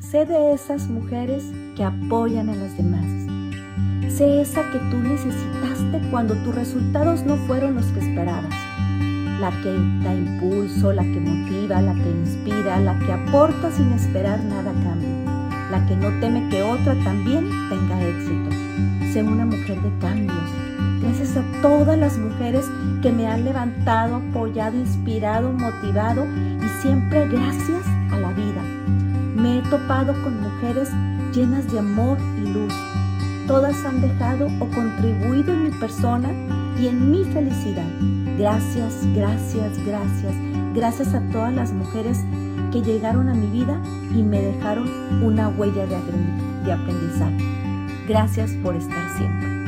sé de esas mujeres que apoyan a las demás. Sé esa que tú necesitaste cuando tus resultados no fueron los que esperabas. La que da impulso, la que motiva, la que inspira, la que aporta sin esperar nada a cambio. La que no teme que otra también tenga éxito. Sé una mujer de cambios. Gracias a todas las mujeres que me han levantado, apoyado, inspirado, motivado y siempre gracias topado con mujeres llenas de amor y luz. Todas han dejado o contribuido en mi persona y en mi felicidad. Gracias, gracias, gracias. Gracias a todas las mujeres que llegaron a mi vida y me dejaron una huella de aprendizaje. Gracias por estar siempre.